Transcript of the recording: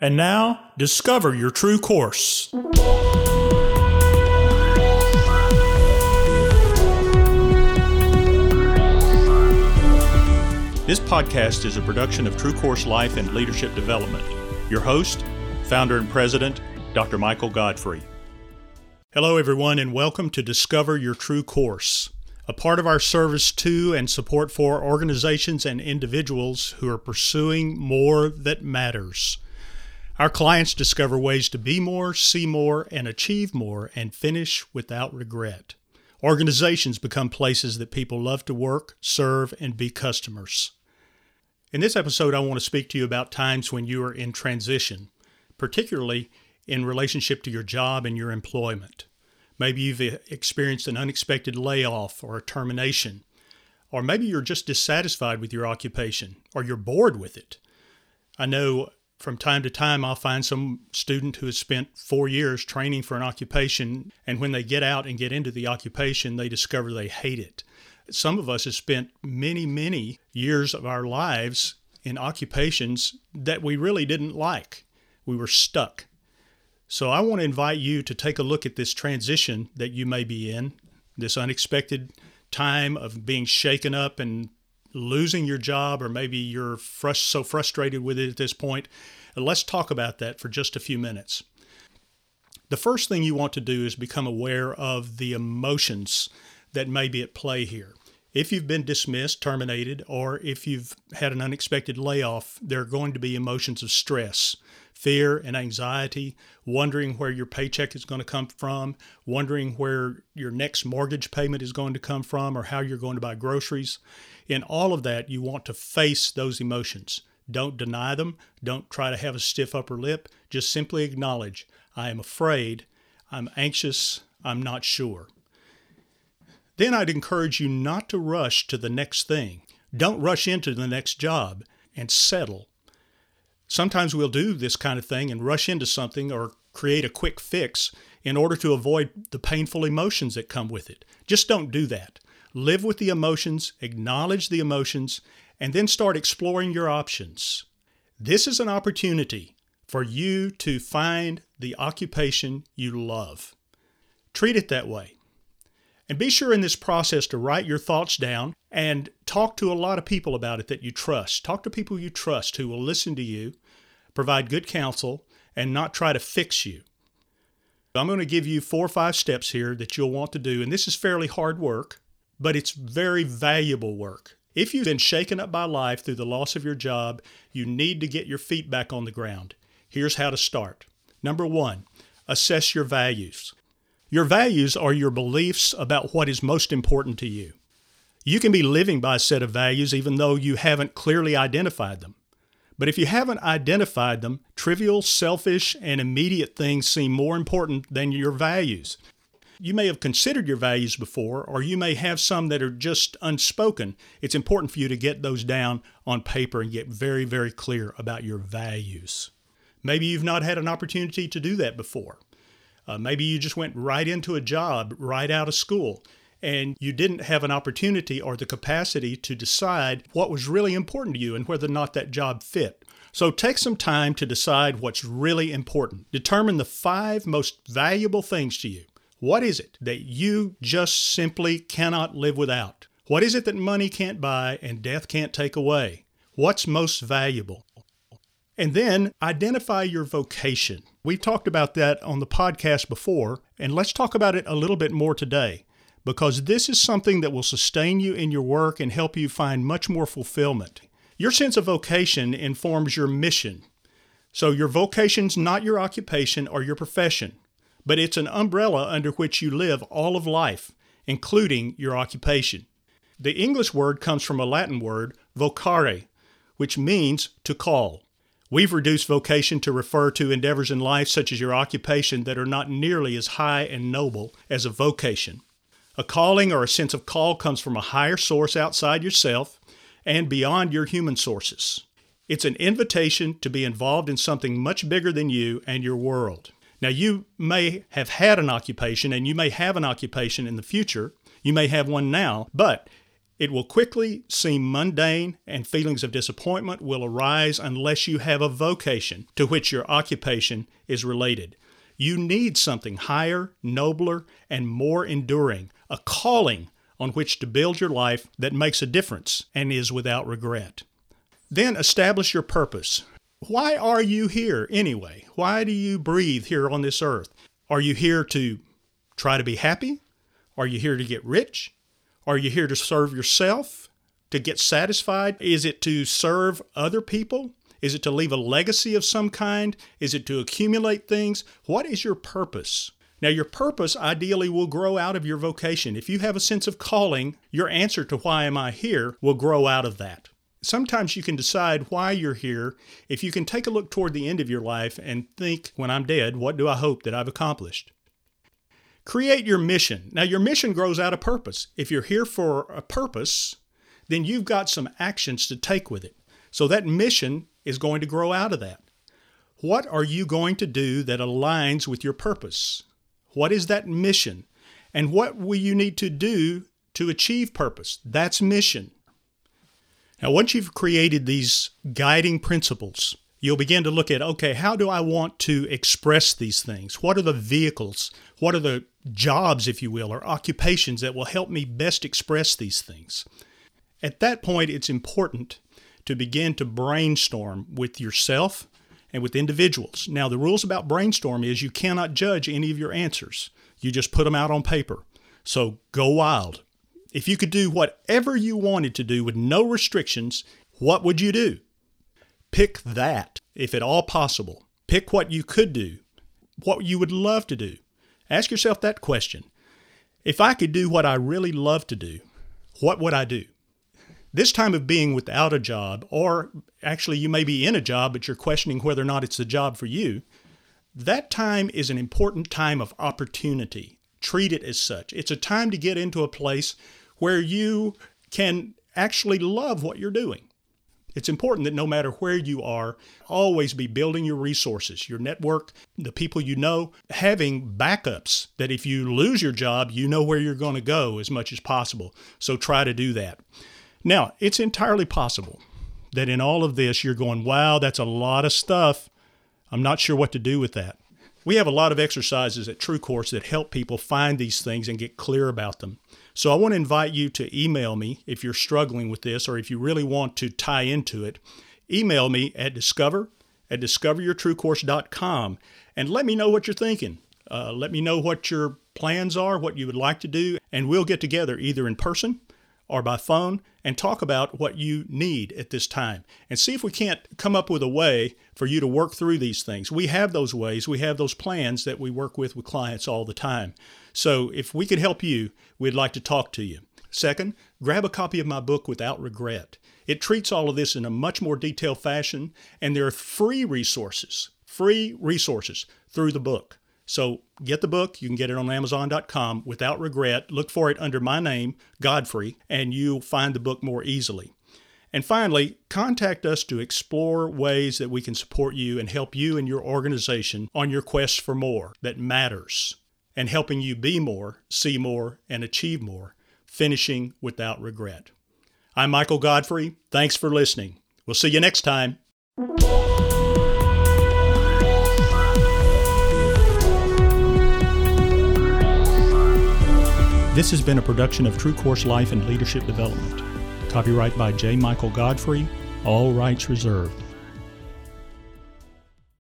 And now, discover your true course. This podcast is a production of True Course Life and Leadership Development. Your host, founder and president, Dr. Michael Godfrey. Hello, everyone, and welcome to Discover Your True Course, a part of our service to and support for organizations and individuals who are pursuing more that matters. Our clients discover ways to be more, see more, and achieve more, and finish without regret. Organizations become places that people love to work, serve, and be customers. In this episode, I want to speak to you about times when you are in transition, particularly in relationship to your job and your employment. Maybe you've experienced an unexpected layoff or a termination, or maybe you're just dissatisfied with your occupation or you're bored with it. I know from time to time I'll find some student who has spent four years training for an occupation, and when they get out and get into the occupation, they discover they hate it. Some of us have spent many, many years of our lives in occupations that we really didn't like. We were stuck. So I want to invite you to take a look at this transition that you may be in, this unexpected time of being shaken up and losing your job, or maybe you're so frustrated with it at this point. let's talk about that for just a few minutes. The first thing you want to do is become aware of the emotions that may be at play here. If you've been dismissed, terminated, or if you've had an unexpected layoff, there are going to be emotions of stress, fear, and anxiety, wondering where your paycheck is going to come from, wondering where your next mortgage payment is going to come from, or how you're going to buy groceries. In all of that, you want to face those emotions. Don't deny them. Don't try to have a stiff upper lip. Just simply acknowledge I am afraid, I'm anxious, I'm not sure. Then I'd encourage you not to rush to the next thing. Don't rush into the next job and settle. Sometimes we'll do this kind of thing and rush into something or create a quick fix in order to avoid the painful emotions that come with it. Just don't do that. Live with the emotions, acknowledge the emotions, and then start exploring your options. This is an opportunity for you to find the occupation you love. Treat it that way. And be sure in this process to write your thoughts down and talk to a lot of people about it that you trust. Talk to people you trust who will listen to you, provide good counsel, and not try to fix you. I'm going to give you four or five steps here that you'll want to do, and this is fairly hard work, but it's very valuable work. If you've been shaken up by life through the loss of your job, you need to get your feet back on the ground. Here's how to start. Number one, assess your values. Your values are your beliefs about what is most important to you. You can be living by a set of values even though you haven't clearly identified them. But if you haven't identified them, trivial, selfish, and immediate things seem more important than your values. You may have considered your values before, or you may have some that are just unspoken. It's important for you to get those down on paper and get very, very clear about your values. Maybe you've not had an opportunity to do that before. Uh, maybe you just went right into a job right out of school and you didn't have an opportunity or the capacity to decide what was really important to you and whether or not that job fit. So take some time to decide what's really important. Determine the five most valuable things to you. What is it that you just simply cannot live without? What is it that money can't buy and death can't take away? What's most valuable? And then identify your vocation. We've talked about that on the podcast before, and let's talk about it a little bit more today because this is something that will sustain you in your work and help you find much more fulfillment. Your sense of vocation informs your mission. So, your vocation's not your occupation or your profession, but it's an umbrella under which you live all of life, including your occupation. The English word comes from a Latin word, vocare, which means to call. We've reduced vocation to refer to endeavors in life, such as your occupation, that are not nearly as high and noble as a vocation. A calling or a sense of call comes from a higher source outside yourself and beyond your human sources. It's an invitation to be involved in something much bigger than you and your world. Now, you may have had an occupation and you may have an occupation in the future. You may have one now, but It will quickly seem mundane, and feelings of disappointment will arise unless you have a vocation to which your occupation is related. You need something higher, nobler, and more enduring, a calling on which to build your life that makes a difference and is without regret. Then establish your purpose. Why are you here anyway? Why do you breathe here on this earth? Are you here to try to be happy? Are you here to get rich? Are you here to serve yourself? To get satisfied? Is it to serve other people? Is it to leave a legacy of some kind? Is it to accumulate things? What is your purpose? Now, your purpose ideally will grow out of your vocation. If you have a sense of calling, your answer to why am I here will grow out of that. Sometimes you can decide why you're here if you can take a look toward the end of your life and think, when I'm dead, what do I hope that I've accomplished? Create your mission. Now, your mission grows out of purpose. If you're here for a purpose, then you've got some actions to take with it. So that mission is going to grow out of that. What are you going to do that aligns with your purpose? What is that mission? And what will you need to do to achieve purpose? That's mission. Now, once you've created these guiding principles, you'll begin to look at okay, how do I want to express these things? What are the vehicles? What are the jobs, if you will, or occupations that will help me best express these things? At that point, it's important to begin to brainstorm with yourself and with individuals. Now, the rules about brainstorm is you cannot judge any of your answers. You just put them out on paper. So go wild. If you could do whatever you wanted to do with no restrictions, what would you do? Pick that, if at all possible. Pick what you could do, what you would love to do. Ask yourself that question. If I could do what I really love to do, what would I do? This time of being without a job, or actually you may be in a job, but you're questioning whether or not it's the job for you, that time is an important time of opportunity. Treat it as such. It's a time to get into a place where you can actually love what you're doing. It's important that no matter where you are, always be building your resources, your network, the people you know, having backups that if you lose your job, you know where you're going to go as much as possible. So try to do that. Now, it's entirely possible that in all of this, you're going, wow, that's a lot of stuff. I'm not sure what to do with that. We have a lot of exercises at True Course that help people find these things and get clear about them. So I want to invite you to email me if you're struggling with this or if you really want to tie into it. Email me at discover at discoveryourtruecourse.com and let me know what you're thinking. Uh, let me know what your plans are, what you would like to do, and we'll get together either in person or by phone and talk about what you need at this time and see if we can't come up with a way for you to work through these things. We have those ways, we have those plans that we work with with clients all the time. So if we could help you, we'd like to talk to you. Second, grab a copy of my book without regret. It treats all of this in a much more detailed fashion, and there are free resources, free resources through the book. So get the book. You can get it on Amazon.com without regret. Look for it under my name, Godfrey, and you'll find the book more easily. And finally, contact us to explore ways that we can support you and help you and your organization on your quest for more that matters and helping you be more, see more, and achieve more, finishing without regret. I'm Michael Godfrey. Thanks for listening. We'll see you next time. This has been a production of True Course Life and Leadership Development. Copyright by J. Michael Godfrey, all rights reserved.